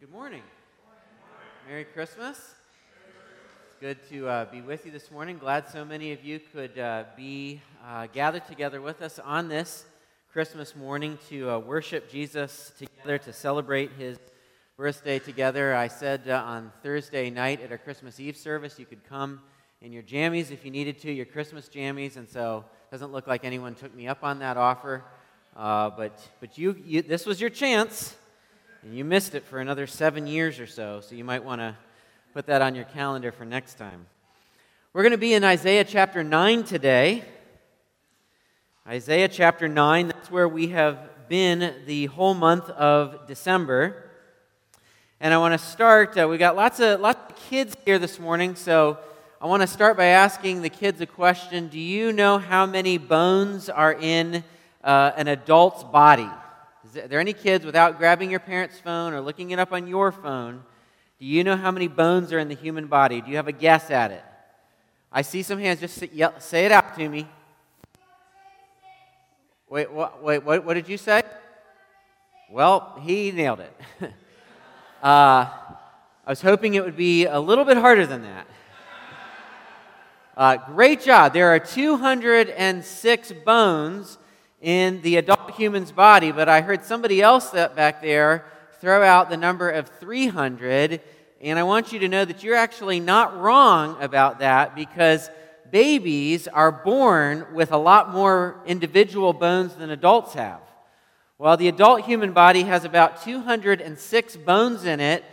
Good morning. Merry Christmas. It's good to uh, be with you this morning. Glad so many of you could uh, be uh, gathered together with us on this Christmas morning to uh, worship Jesus together, to celebrate his birthday together. I said uh, on Thursday night at our Christmas Eve service you could come in your jammies if you needed to, your Christmas jammies, and so it doesn't look like anyone took me up on that offer. Uh, but but you, you, this was your chance and you missed it for another seven years or so, so you might want to put that on your calendar for next time. We're going to be in Isaiah chapter 9 today. Isaiah chapter 9, that's where we have been the whole month of December. And I want to start, uh, we got lots of, lots of kids here this morning, so I want to start by asking the kids a question Do you know how many bones are in uh, an adult's body? Is there any kids, without grabbing your parent's phone or looking it up on your phone, do you know how many bones are in the human body? Do you have a guess at it? I see some hands. Just say, yell, say it out to me. Wait, what, wait, what, what did you say? Well, he nailed it. uh, I was hoping it would be a little bit harder than that. Uh, great job. There are 206 bones in the adult human's body, but I heard somebody else back there throw out the number of 300, and I want you to know that you're actually not wrong about that because babies are born with a lot more individual bones than adults have. While the adult human body has about 206 bones in it,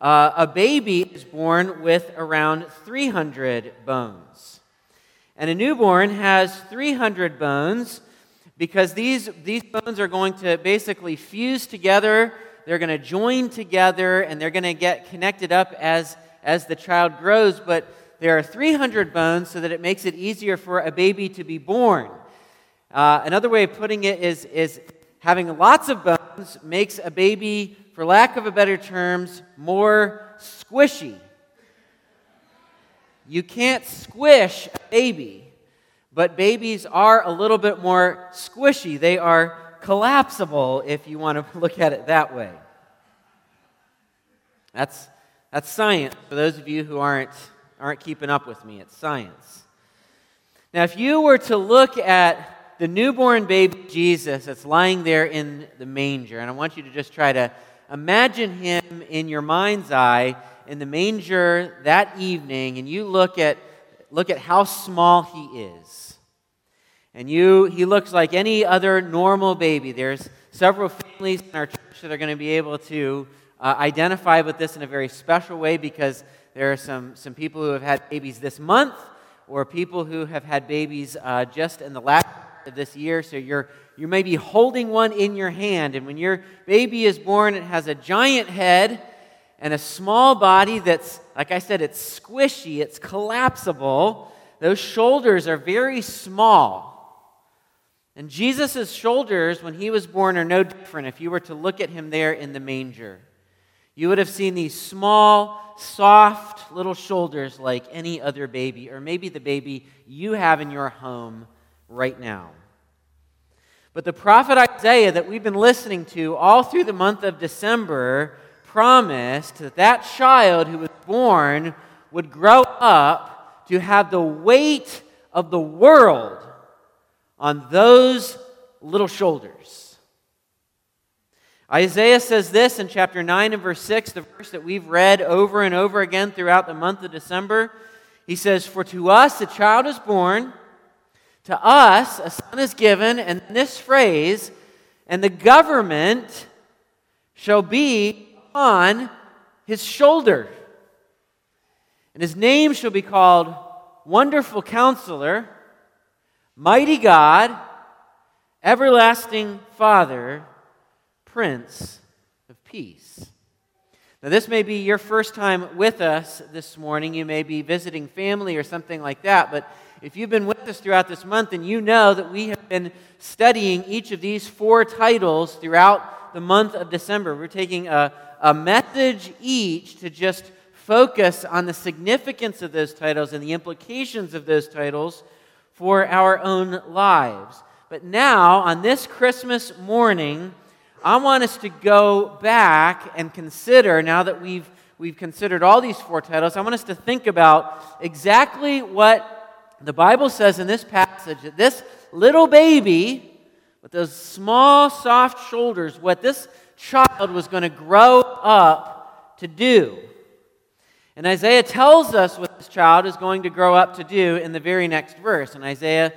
uh, a baby is born with around 300 bones. And a newborn has 300 bones because these, these bones are going to basically fuse together, they're going to join together, and they're going to get connected up as, as the child grows. But there are 300 bones so that it makes it easier for a baby to be born. Uh, another way of putting it is, is having lots of bones makes a baby, for lack of a better terms, more squishy. You can't squish a baby but babies are a little bit more squishy. They are collapsible, if you want to look at it that way. That's, that's science for those of you who aren't, aren't keeping up with me. It's science. Now, if you were to look at the newborn baby Jesus that's lying there in the manger, and I want you to just try to imagine him in your mind's eye in the manger that evening, and you look at, look at how small he is. And you, he looks like any other normal baby. There's several families in our church that are going to be able to uh, identify with this in a very special way because there are some, some people who have had babies this month or people who have had babies uh, just in the last of this year. So you're, you may be holding one in your hand. And when your baby is born, it has a giant head and a small body that's, like I said, it's squishy, it's collapsible. Those shoulders are very small. And Jesus' shoulders, when he was born, are no different if you were to look at him there in the manger. You would have seen these small, soft little shoulders like any other baby, or maybe the baby you have in your home right now. But the prophet Isaiah that we've been listening to all through the month of December promised that that child who was born would grow up to have the weight of the world on those little shoulders. Isaiah says this in chapter 9 and verse 6, the verse that we've read over and over again throughout the month of December. He says, For to us a child is born, to us a son is given, and this phrase, and the government shall be on his shoulder. And his name shall be called Wonderful Counselor Mighty God, everlasting Father, Prince of Peace. Now, this may be your first time with us this morning. You may be visiting family or something like that. But if you've been with us throughout this month, and you know that we have been studying each of these four titles throughout the month of December. We're taking a, a message each to just focus on the significance of those titles and the implications of those titles for our own lives. But now, on this Christmas morning, I want us to go back and consider, now that we've, we've considered all these four titles, I want us to think about exactly what the Bible says in this passage that this little baby with those small, soft shoulders, what this child was going to grow up to do. And Isaiah tells us what this child is going to grow up to do in the very next verse, in Isaiah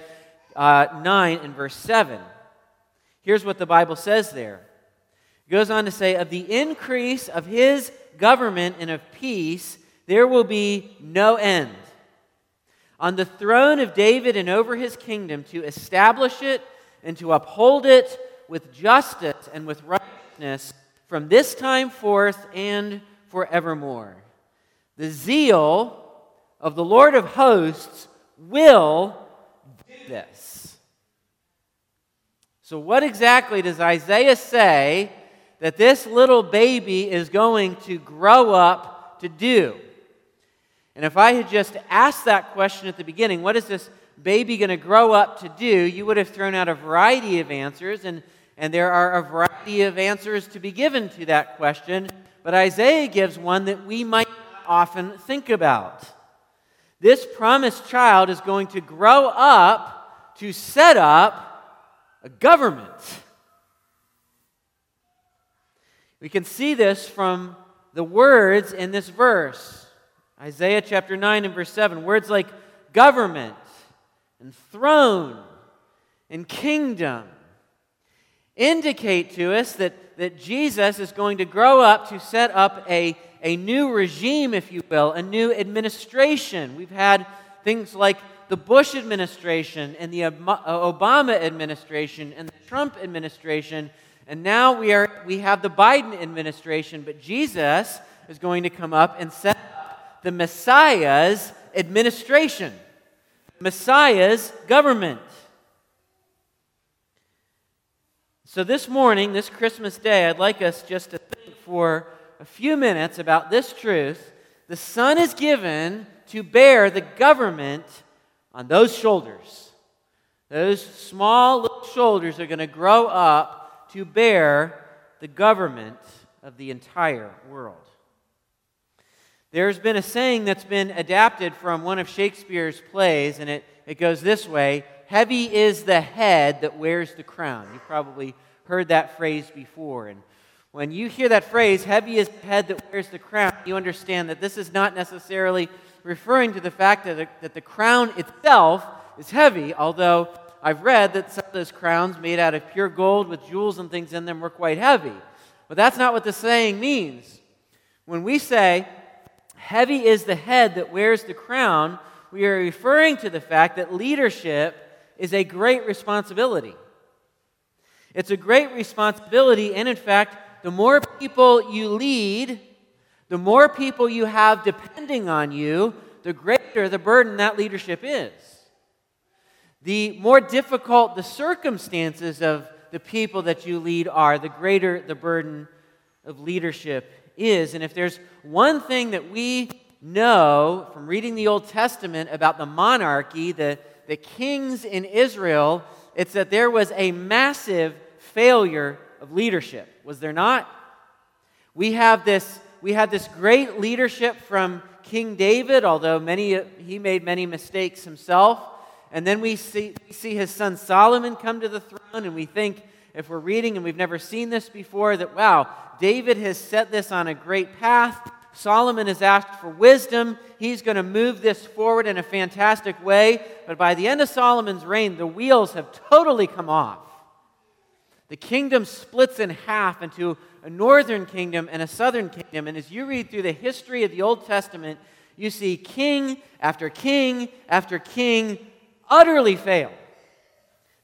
uh, 9 and verse 7. Here's what the Bible says there. It goes on to say, Of the increase of his government and of peace, there will be no end. On the throne of David and over his kingdom, to establish it and to uphold it with justice and with righteousness from this time forth and forevermore. The zeal of the Lord of hosts will do this. So, what exactly does Isaiah say that this little baby is going to grow up to do? And if I had just asked that question at the beginning, what is this baby going to grow up to do? You would have thrown out a variety of answers, and, and there are a variety of answers to be given to that question. But Isaiah gives one that we might often think about. This promised child is going to grow up to set up a government. We can see this from the words in this verse. Isaiah chapter 9 and verse 7. Words like government and throne and kingdom indicate to us that, that Jesus is going to grow up to set up a, a new regime, if you will, a new administration. We've had things like the Bush administration and the uh, Obama administration and the Trump administration, and now we, are, we have the Biden administration, but Jesus is going to come up and set up the Messiah's administration, Messiah's government. So, this morning, this Christmas day, I'd like us just to think for a few minutes about this truth. The Son is given to bear the government on those shoulders. Those small little shoulders are going to grow up to bear the government of the entire world. There's been a saying that's been adapted from one of Shakespeare's plays, and it, it goes this way Heavy is the head that wears the crown. You've probably heard that phrase before. And when you hear that phrase, heavy is the head that wears the crown, you understand that this is not necessarily referring to the fact that the, that the crown itself is heavy, although I've read that some of those crowns made out of pure gold with jewels and things in them were quite heavy. But that's not what the saying means. When we say, heavy is the head that wears the crown, we are referring to the fact that leadership is a great responsibility. It's a great responsibility, and in fact, the more people you lead, the more people you have depending on you, the greater the burden that leadership is. The more difficult the circumstances of the people that you lead are, the greater the burden of leadership is. And if there's one thing that we know from reading the Old Testament about the monarchy, the the kings in Israel, it's that there was a massive failure of leadership. Was there not? We have this, we had this great leadership from King David, although many, he made many mistakes himself. And then we see, we see his son Solomon come to the throne, and we think, if we're reading and we've never seen this before, that wow, David has set this on a great path. Solomon has asked for wisdom. He's going to move this forward in a fantastic way. But by the end of Solomon's reign, the wheels have totally come off. The kingdom splits in half into a northern kingdom and a southern kingdom. And as you read through the history of the Old Testament, you see king after king after king utterly fail.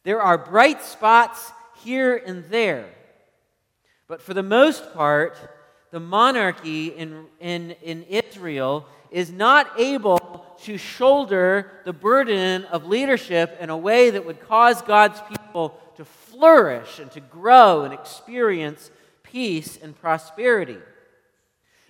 There are bright spots here and there. But for the most part, the monarchy in, in, in Israel is not able to shoulder the burden of leadership in a way that would cause God's people to flourish and to grow and experience peace and prosperity.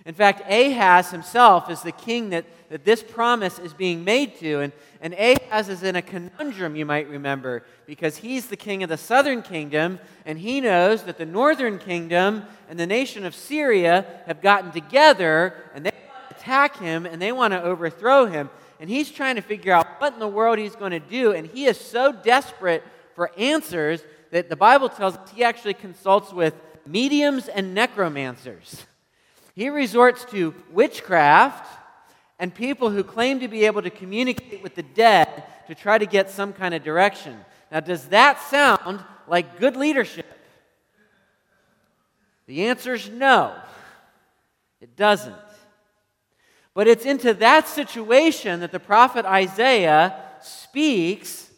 In fact, Ahaz himself is the king that, that this promise is being made to. And, and Ahaz is in a conundrum, you might remember, because he's the king of the southern kingdom, and he knows that the northern kingdom and the nation of Syria have gotten together, and they attack him, and they want to overthrow him. And he's trying to figure out what in the world he's going to do, and he is so desperate for answers that the Bible tells us he actually consults with mediums and necromancers. He resorts to witchcraft and people who claim to be able to communicate with the dead to try to get some kind of direction. Now, does that sound like good leadership? The answer is no, it doesn't. But it's into that situation that the prophet Isaiah speaks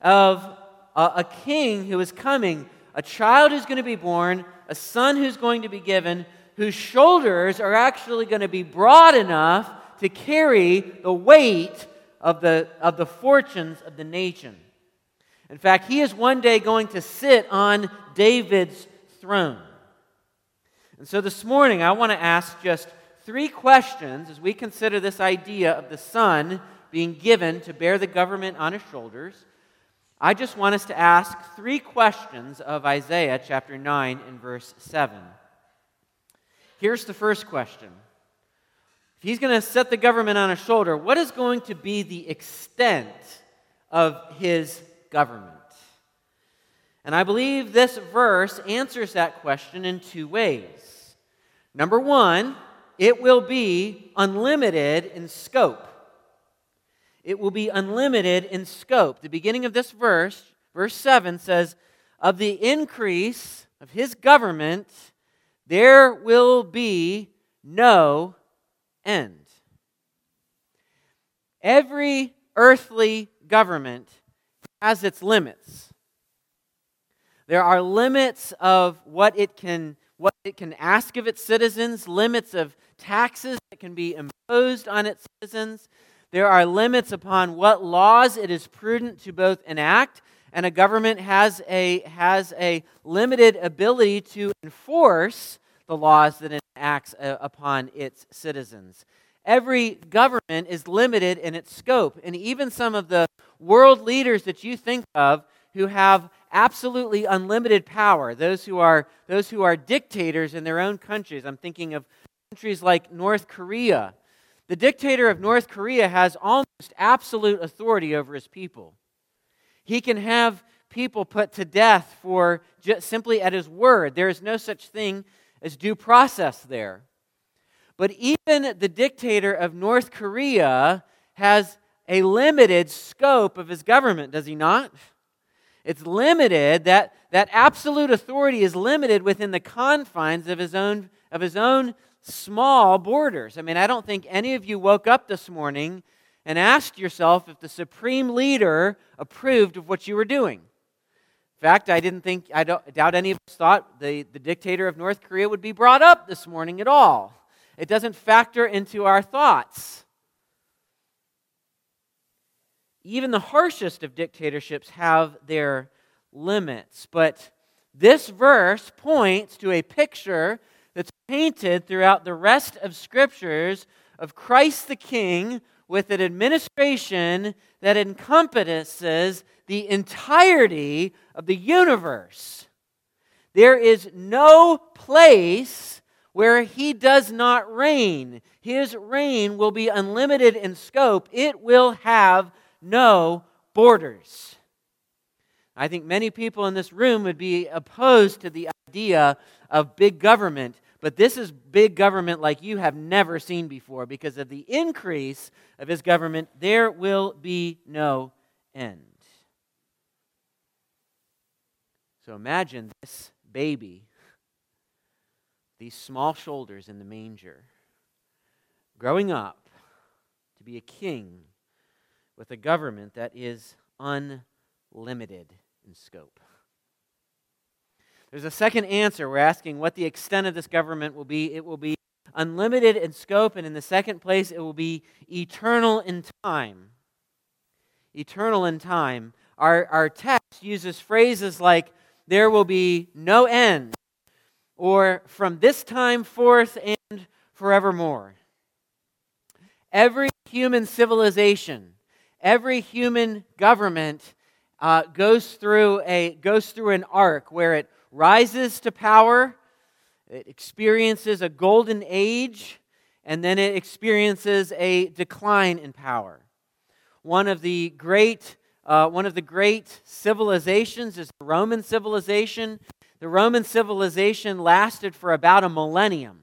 of a, king who is coming, a child who's going to be born, a son who's going to be given, whose shoulders are actually going to be broad enough to carry the weight of the, of the fortunes of the nation. In fact, he is one day going to sit on David's throne. And so this morning, I want to ask just three questions as we consider this idea of the son being given to bear the government on his shoulders. I just want us to ask three questions of Isaiah chapter 9 and verse 7. Here's the first question If he's going to set the government on his shoulder, what is going to be the extent of his government? And I believe this verse answers that question in two ways. Number one, it will be unlimited in scope. It will be unlimited in scope. The beginning of this verse, verse 7, says, Of the increase of his government, there will be no end. Every earthly government has its limits. There are limits of what it can what it can ask of its citizens, limits of taxes that can be imposed on its citizens. There are limits upon what laws it is prudent to both enact and a government has a, has a limited ability to enforce the laws that it acts uh, upon its citizens. Every government is limited in its scope, and even some of the world leaders that you think of who have absolutely unlimited power, those who are, those who are dictators in their own countries. I'm thinking of countries like North Korea. The dictator of North Korea has almost absolute authority over his people. He can have people put to death for just simply at his word. There is no such thing as due process there. But even the dictator of North Korea has a limited scope of his government, does he not? It's limited, that, that absolute authority is limited within the confines of his own, of his own small borders. I mean, I don't think any of you woke up this morning and asked yourself if the supreme leader approved of what you were doing. In fact, I didn't think, I doubt any of us thought the, the dictator of North Korea would be brought up this morning at all. It doesn't factor into our thoughts. Even the harshest of dictatorships have their limits. But this verse points to a picture painted throughout the rest of scriptures of Christ the King with an administration that encompasses the entirety of the universe. There is no place where he does not reign. His reign will be unlimited in scope, it will have no borders. I think many people in this room would be opposed to the idea of big government but this is big government like you have never seen before because of the increase of his government, there will be no end. So imagine this baby, these small shoulders in the manger, growing up to be a king with a government that is unlimited in scope. There's a second answer. We're asking what the extent of this government will be. It will be unlimited in scope, and in the second place, it will be eternal in time. Eternal in time. Our, our text uses phrases like, there will be no end, or from this time forth and forevermore. Every human civilization, every human government uh, goes, through a, goes through an arc where it rises to power, it experiences a golden age, and then it experiences a decline in power. One of the great, uh, one of the great civilizations is the Roman civilization. The Roman civilization lasted for about a millennium.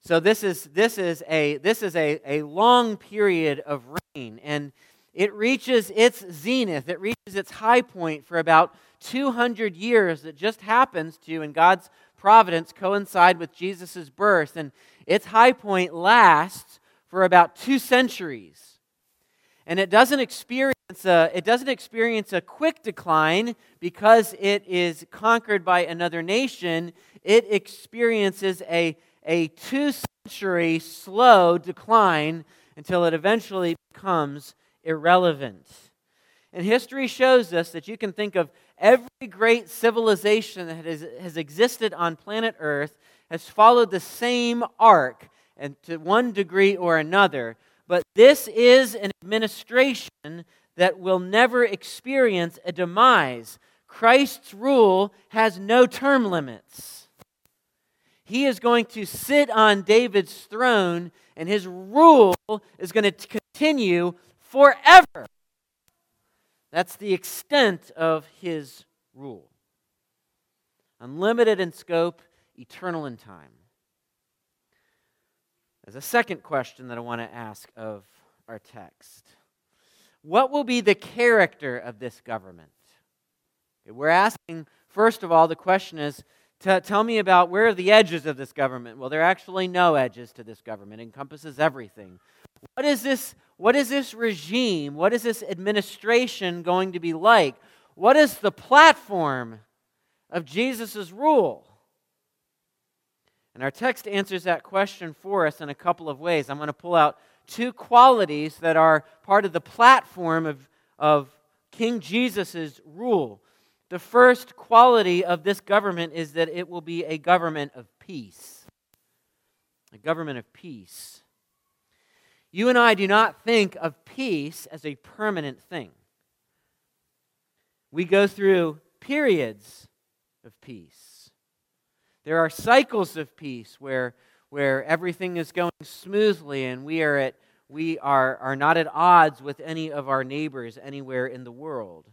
So this is, this is, a, this is a, a long period of reign, and it reaches its zenith, it reaches its high point for about 200 years. that just happens to, in God's providence, coincide with Jesus' birth, and its high point lasts for about two centuries. And it doesn't experience a, it doesn't experience a quick decline because it is conquered by another nation. It experiences a a two century slow decline until it eventually becomes irrelevant. And history shows us that you can think of every great civilization that has, has existed on planet Earth has followed the same arc and to one degree or another. But this is an administration that will never experience a demise. Christ's rule has no term limits. He is going to sit on David's throne, and his rule is going to continue forever. That's the extent of his rule. Unlimited in scope, eternal in time. There's a second question that I want to ask of our text What will be the character of this government? We're asking, first of all, the question is T- tell me about where are the edges of this government? Well, there are actually no edges to this government. It encompasses everything. What is this, what is this regime? What is this administration going to be like? What is the platform of Jesus' rule? And our text answers that question for us in a couple of ways. I'm going to pull out two qualities that are part of the platform of, of King Jesus' rule. The first quality of this government is that it will be a government of peace. A government of peace. You and I do not think of peace as a permanent thing. We go through periods of peace. There are cycles of peace where, where everything is going smoothly and we are, at, we are, are not at odds with any of our neighbors anywhere in the world.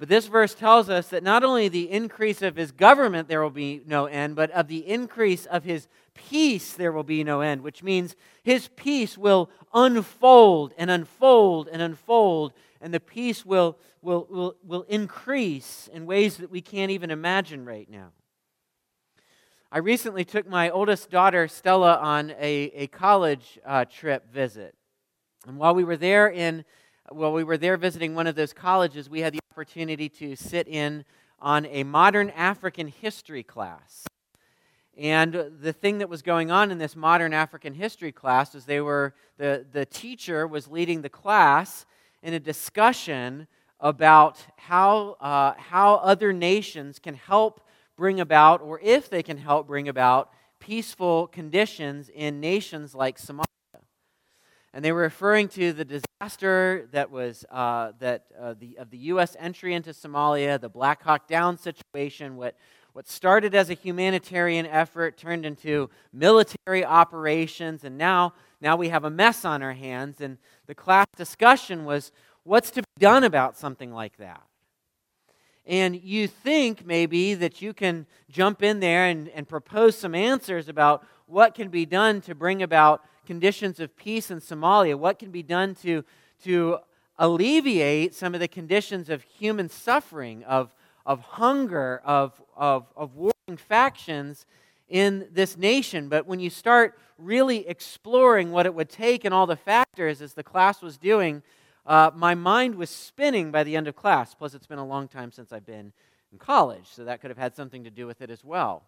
But this verse tells us that not only the increase of his government there will be no end, but of the increase of his peace there will be no end, which means his peace will unfold and unfold and unfold, and the peace will, will, will, will increase in ways that we can't even imagine right now. I recently took my oldest daughter, Stella, on a, a college uh, trip visit. And while we were there in while we were there visiting one of those colleges, we had the opportunity to sit in on a modern African history class. And the thing that was going on in this modern African history class is they were the, the teacher was leading the class in a discussion about how, uh, how other nations can help bring about, or if they can help bring about, peaceful conditions in nations like Somalia. And they were referring to the disaster that was uh, that uh, the, of the U.S. entry into Somalia, the Black Hawk Down situation, what, what started as a humanitarian effort turned into military operations, and now, now we have a mess on our hands. And the class discussion was what's to be done about something like that? And you think maybe that you can jump in there and, and propose some answers about what can be done to bring about conditions of peace in Somalia, what can be done to, to alleviate some of the conditions of human suffering, of, of hunger, of, of, of warring factions in this nation. But when you start really exploring what it would take and all the factors, as the class was doing, uh, my mind was spinning by the end of class. Plus, it's been a long time since I've been in college, so that could have had something to do with it as well.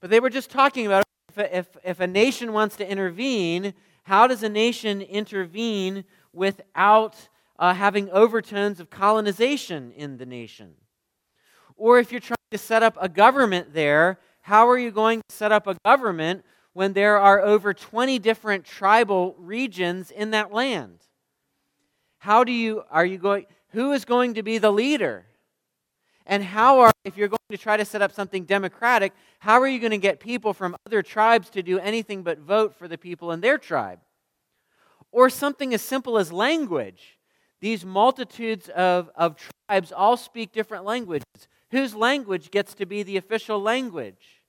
But they were just talking about if, if a nation wants to intervene, how does a nation intervene without uh, having overtones of colonization in the nation? Or if you're trying to set up a government there, how are you going to set up a government when there are over 20 different tribal regions in that land? How do you, are you going, who is going to be the leader? And how are, if you're going to try to set up something democratic, how are you going to get people from other tribes to do anything but vote for the people in their tribe? Or something as simple as language. These multitudes of, of tribes all speak different languages. Whose language gets to be the official language?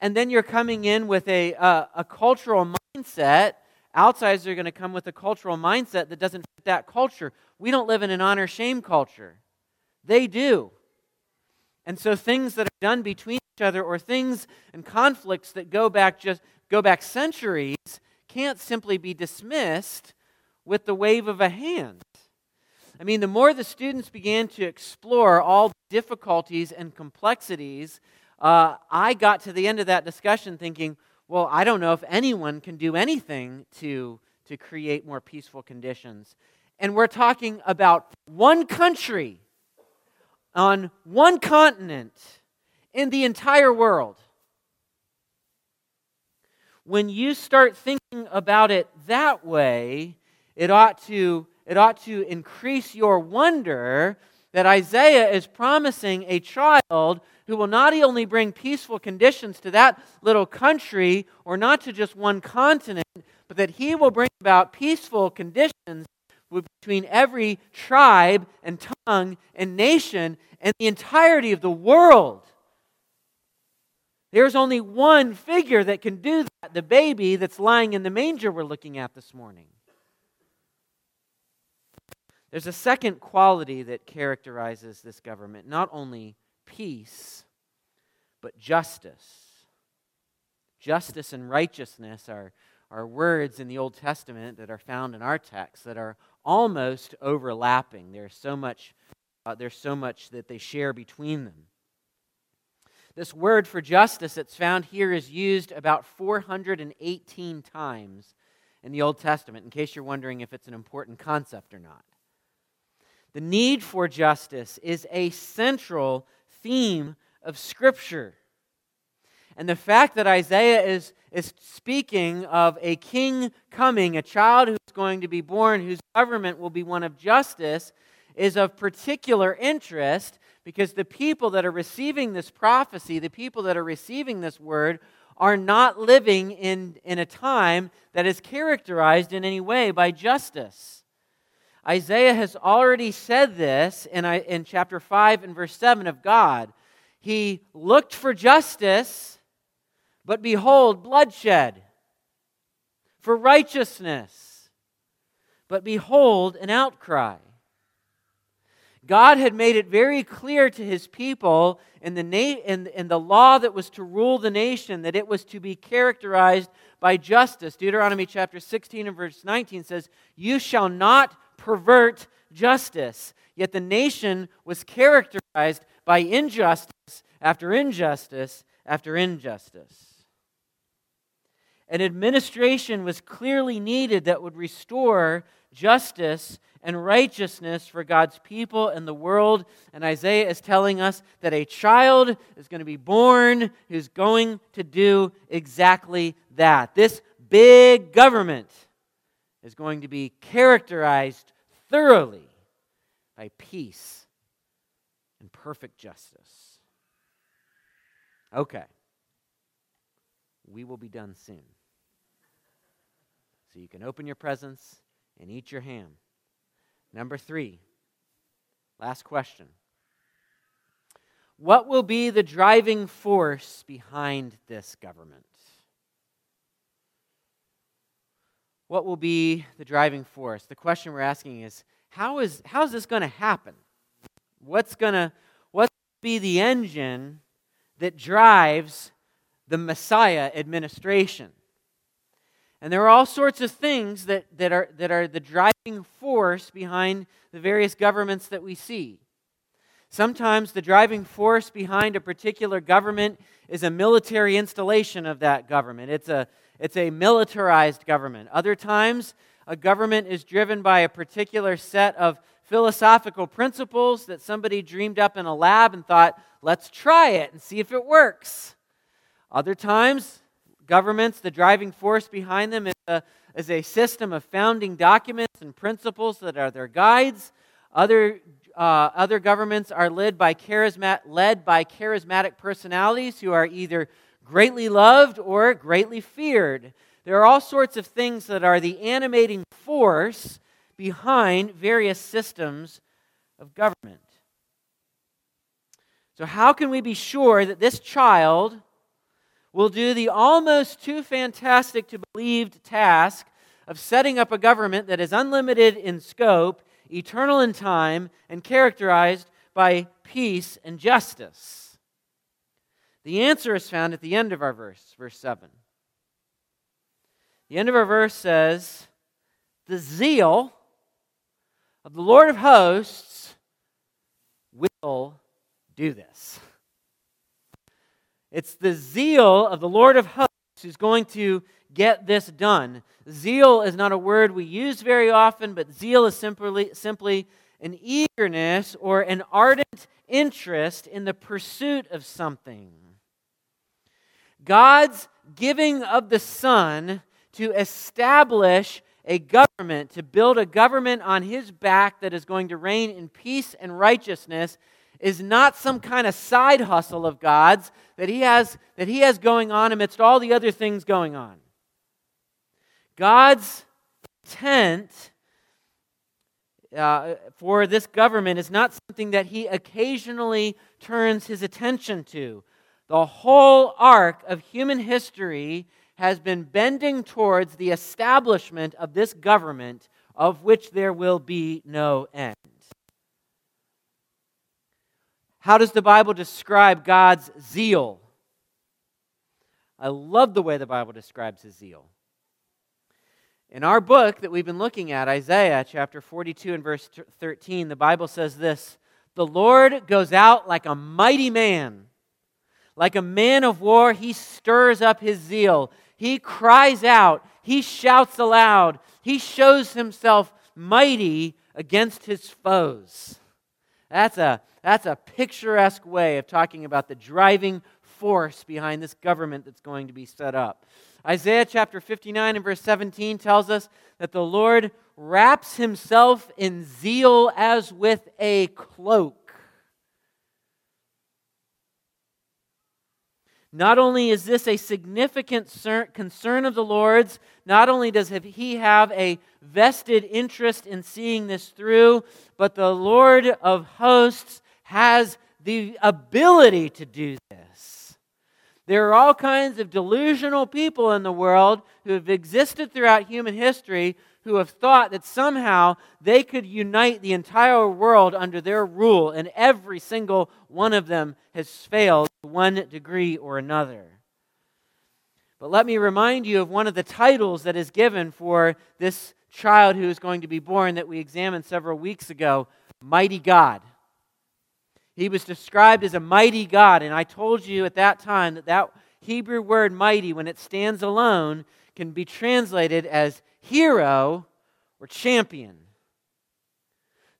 And then you're coming in with a, uh, a cultural mindset. Outsiders are going to come with a cultural mindset that doesn't fit that culture. We don't live in an honor shame culture, they do. And so things that are done between each other or things and conflicts that go back just go back centuries can't simply be dismissed with the wave of a hand. I mean, the more the students began to explore all the difficulties and complexities, uh, I got to the end of that discussion thinking, well, I don't know if anyone can do anything to, to create more peaceful conditions. And we're talking about one country on one continent in the entire world. When you start thinking about it that way, it ought to, it ought to increase your wonder that Isaiah is promising a child who will not only bring peaceful conditions to that little country or not to just one continent, but that he will bring about peaceful conditions between every tribe and tongue and nation and the entirety of the world. There's only one figure that can do that the baby that's lying in the manger we're looking at this morning. There's a second quality that characterizes this government not only peace, but justice. Justice and righteousness are, are words in the Old Testament that are found in our text that are almost overlapping. There's so much, uh, there's so much that they share between them. This word for justice that's found here is used about 418 times in the Old Testament, in case you're wondering if it's an important concept or not. The need for justice is a central theme of Scripture. And the fact that Isaiah is, is speaking of a king coming, a child who's going to be born, whose government will be one of justice, is of particular interest because the people that are receiving this prophecy, the people that are receiving this word, are not living in, in a time that is characterized in any way by justice. Isaiah has already said this in, in chapter 5 and verse 7 of God. He looked for justice but behold, bloodshed for righteousness. But behold, an outcry. God had made it very clear to his people in the, na- in, in the law that was to rule the nation that it was to be characterized by justice. Deuteronomy chapter 16 and verse 19 says, You shall not pervert justice. Yet the nation was characterized by injustice after injustice after injustice. An administration was clearly needed that would restore justice and righteousness for God's people and the world. And Isaiah is telling us that a child is going to be born who's going to do exactly that. This big government is going to be characterized thoroughly by peace and perfect justice. Okay. We will be done soon. So you can open your presents and eat your ham. Number three, last question. What will be the driving force behind this government? What will be the driving force? The question we're asking is how is, how is this going to happen? What's going to what be the engine that drives the Messiah administration? And there are all sorts of things that, that, are, that are the driving force behind the various governments that we see. Sometimes the driving force behind a particular government is a military installation of that government. It's a, it's a militarized government. Other times, a government is driven by a particular set of philosophical principles that somebody dreamed up in a lab and thought, let's try it and see if it works. Other times, governments, the driving force behind them is a, is a system of founding documents and principles that are their guides. Other, uh, other governments are led by, led by charismatic personalities who are either greatly loved or greatly feared. There are all sorts of things that are the animating force behind various systems of government. So, how can we be sure that this child will do the almost too fantastic to believed task of setting up a government that is unlimited in scope, eternal in time, and characterized by peace and justice? The answer is found at the end of our verse, verse 7. The end of our verse says, The zeal of the Lord of hosts will do this. It's the zeal of the Lord of hosts who's going to get this done. Zeal is not a word we use very often, but zeal is simply, simply an eagerness or an ardent interest in the pursuit of something. God's giving of the Son to establish a government, to build a government on his back that is going to reign in peace and righteousness, is not some kind of side hustle of God's that he has, that he has going on amidst all the other things going on. God's intent uh, for this government is not something that he occasionally turns his attention to. The whole arc of human history has been bending towards the establishment of this government of which there will be no end. How does the Bible describe God's zeal? I love the way the Bible describes his zeal. In our book that we've been looking at, Isaiah chapter 42 and verse 13, the Bible says this The Lord goes out like a mighty man. Like a man of war, he stirs up his zeal. He cries out, he shouts aloud, he shows himself mighty against his foes. That's a, that's a picturesque way of talking about the driving force behind this government that's going to be set up. Isaiah chapter 59 and verse 17 tells us that the Lord wraps himself in zeal as with a cloak. Not only is this a significant concern of the Lord's, not only does he have a vested interest in seeing this through, but the Lord of hosts has the ability to do this. There are all kinds of delusional people in the world who have existed throughout human history who have thought that somehow they could unite the entire world under their rule, and every single one of them has failed to one degree or another. But let me remind you of one of the titles that is given for this child who is going to be born that we examined several weeks ago Mighty God. He was described as a mighty God, and I told you at that time that that Hebrew word mighty, when it stands alone, can be translated as hero or champion.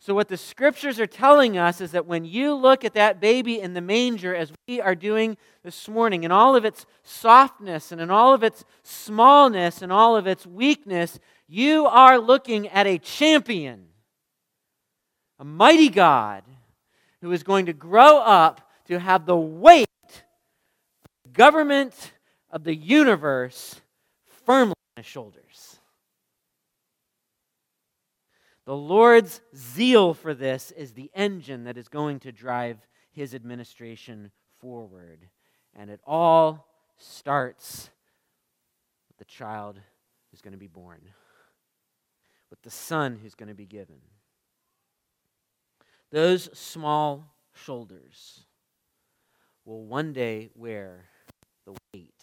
So, what the scriptures are telling us is that when you look at that baby in the manger, as we are doing this morning, in all of its softness and in all of its smallness and all of its weakness, you are looking at a champion, a mighty God who is going to grow up to have the weight, of the government of the universe firmly on his shoulders. The Lord's zeal for this is the engine that is going to drive his administration forward. And it all starts with the child who's going to be born, with the son who's going to be given. Those small shoulders will one day wear the weight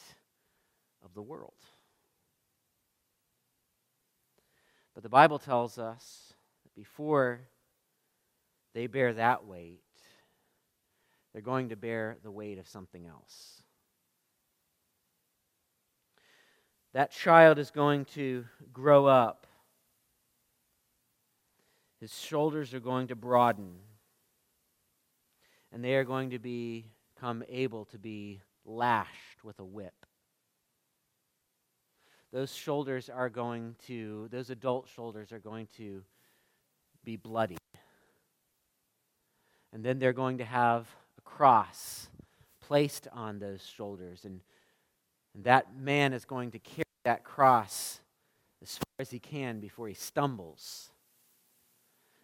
of the world. But the Bible tells us that before they bear that weight, they're going to bear the weight of something else. That child is going to grow up. His shoulders are going to broaden. And they are going to become able to be lashed with a whip. Those shoulders are going to, those adult shoulders are going to be bloody. And then they're going to have a cross placed on those shoulders. And, and that man is going to carry that cross as far as he can before he stumbles.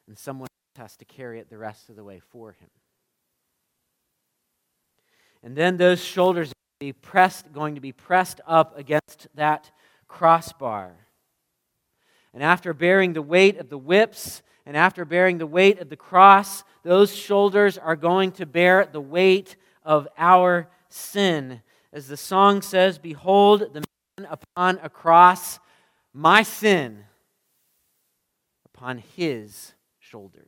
And someone has to carry it the rest of the way for him. And then those shoulders are going to be pressed, going to be pressed up against that crossbar. And after bearing the weight of the whips and after bearing the weight of the cross, those shoulders are going to bear the weight of our sin. As the song says, Behold the man upon a cross, my sin upon his shoulders.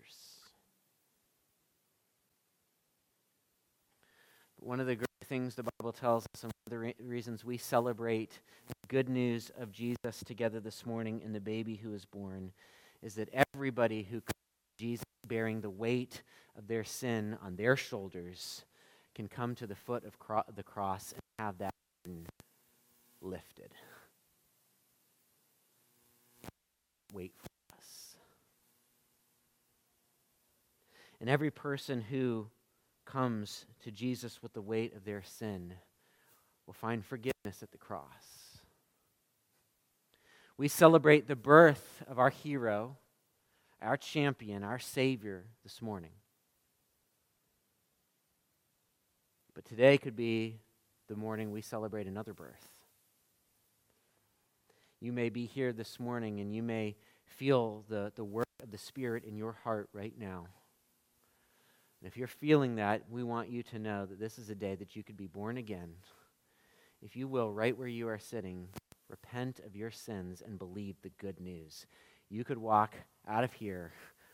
But one of the great things the Bible tells us, and one of the re- reasons we celebrate the good news of Jesus together this morning in the baby who was born, is that everybody who comes to Jesus bearing the weight of their sin on their shoulders can come to the foot of cro- the cross and have that lifted. Wait for us. And every person who comes to Jesus with the weight of their sin will find forgiveness at the cross. We celebrate the birth of our hero, our champion, our Savior this morning. But today could be the morning we celebrate another birth. You may be here this morning and you may feel the, the work of the Spirit in your heart right now. And if you're feeling that, we want you to know that this is a day that you could be born again. If you will, right where you are sitting, repent of your sins and believe the good news. You could walk out of here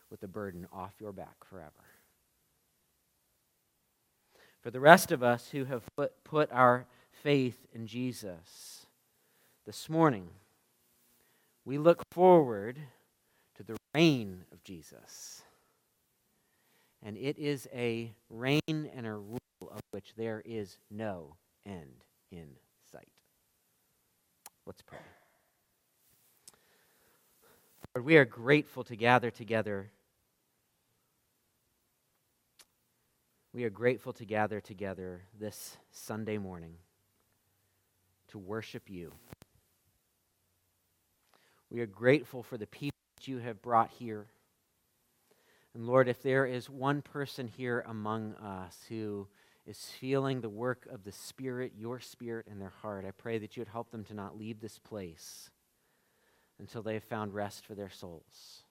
with the burden off your back forever. For the rest of us who have put, put our faith in Jesus, this morning, we look forward to the reign of Jesus. And it is a reign and a rule of which there is no end in sight. Let's pray. Lord, we are grateful to gather together We are grateful to gather together this Sunday morning to worship you. We are grateful for the people that you have brought here. And Lord, if there is one person here among us who is feeling the work of the Spirit, your Spirit in their heart, I pray that you would help them to not leave this place until they have found rest for their souls.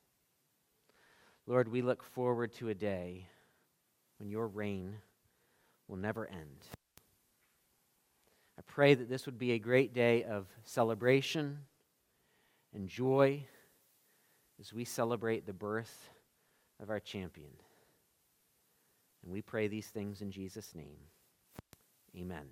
Lord, we look forward to a day when your reign will never end. I pray that this would be a great day of celebration and joy as we celebrate the birth of our champion. And we pray these things in Jesus' name. Amen.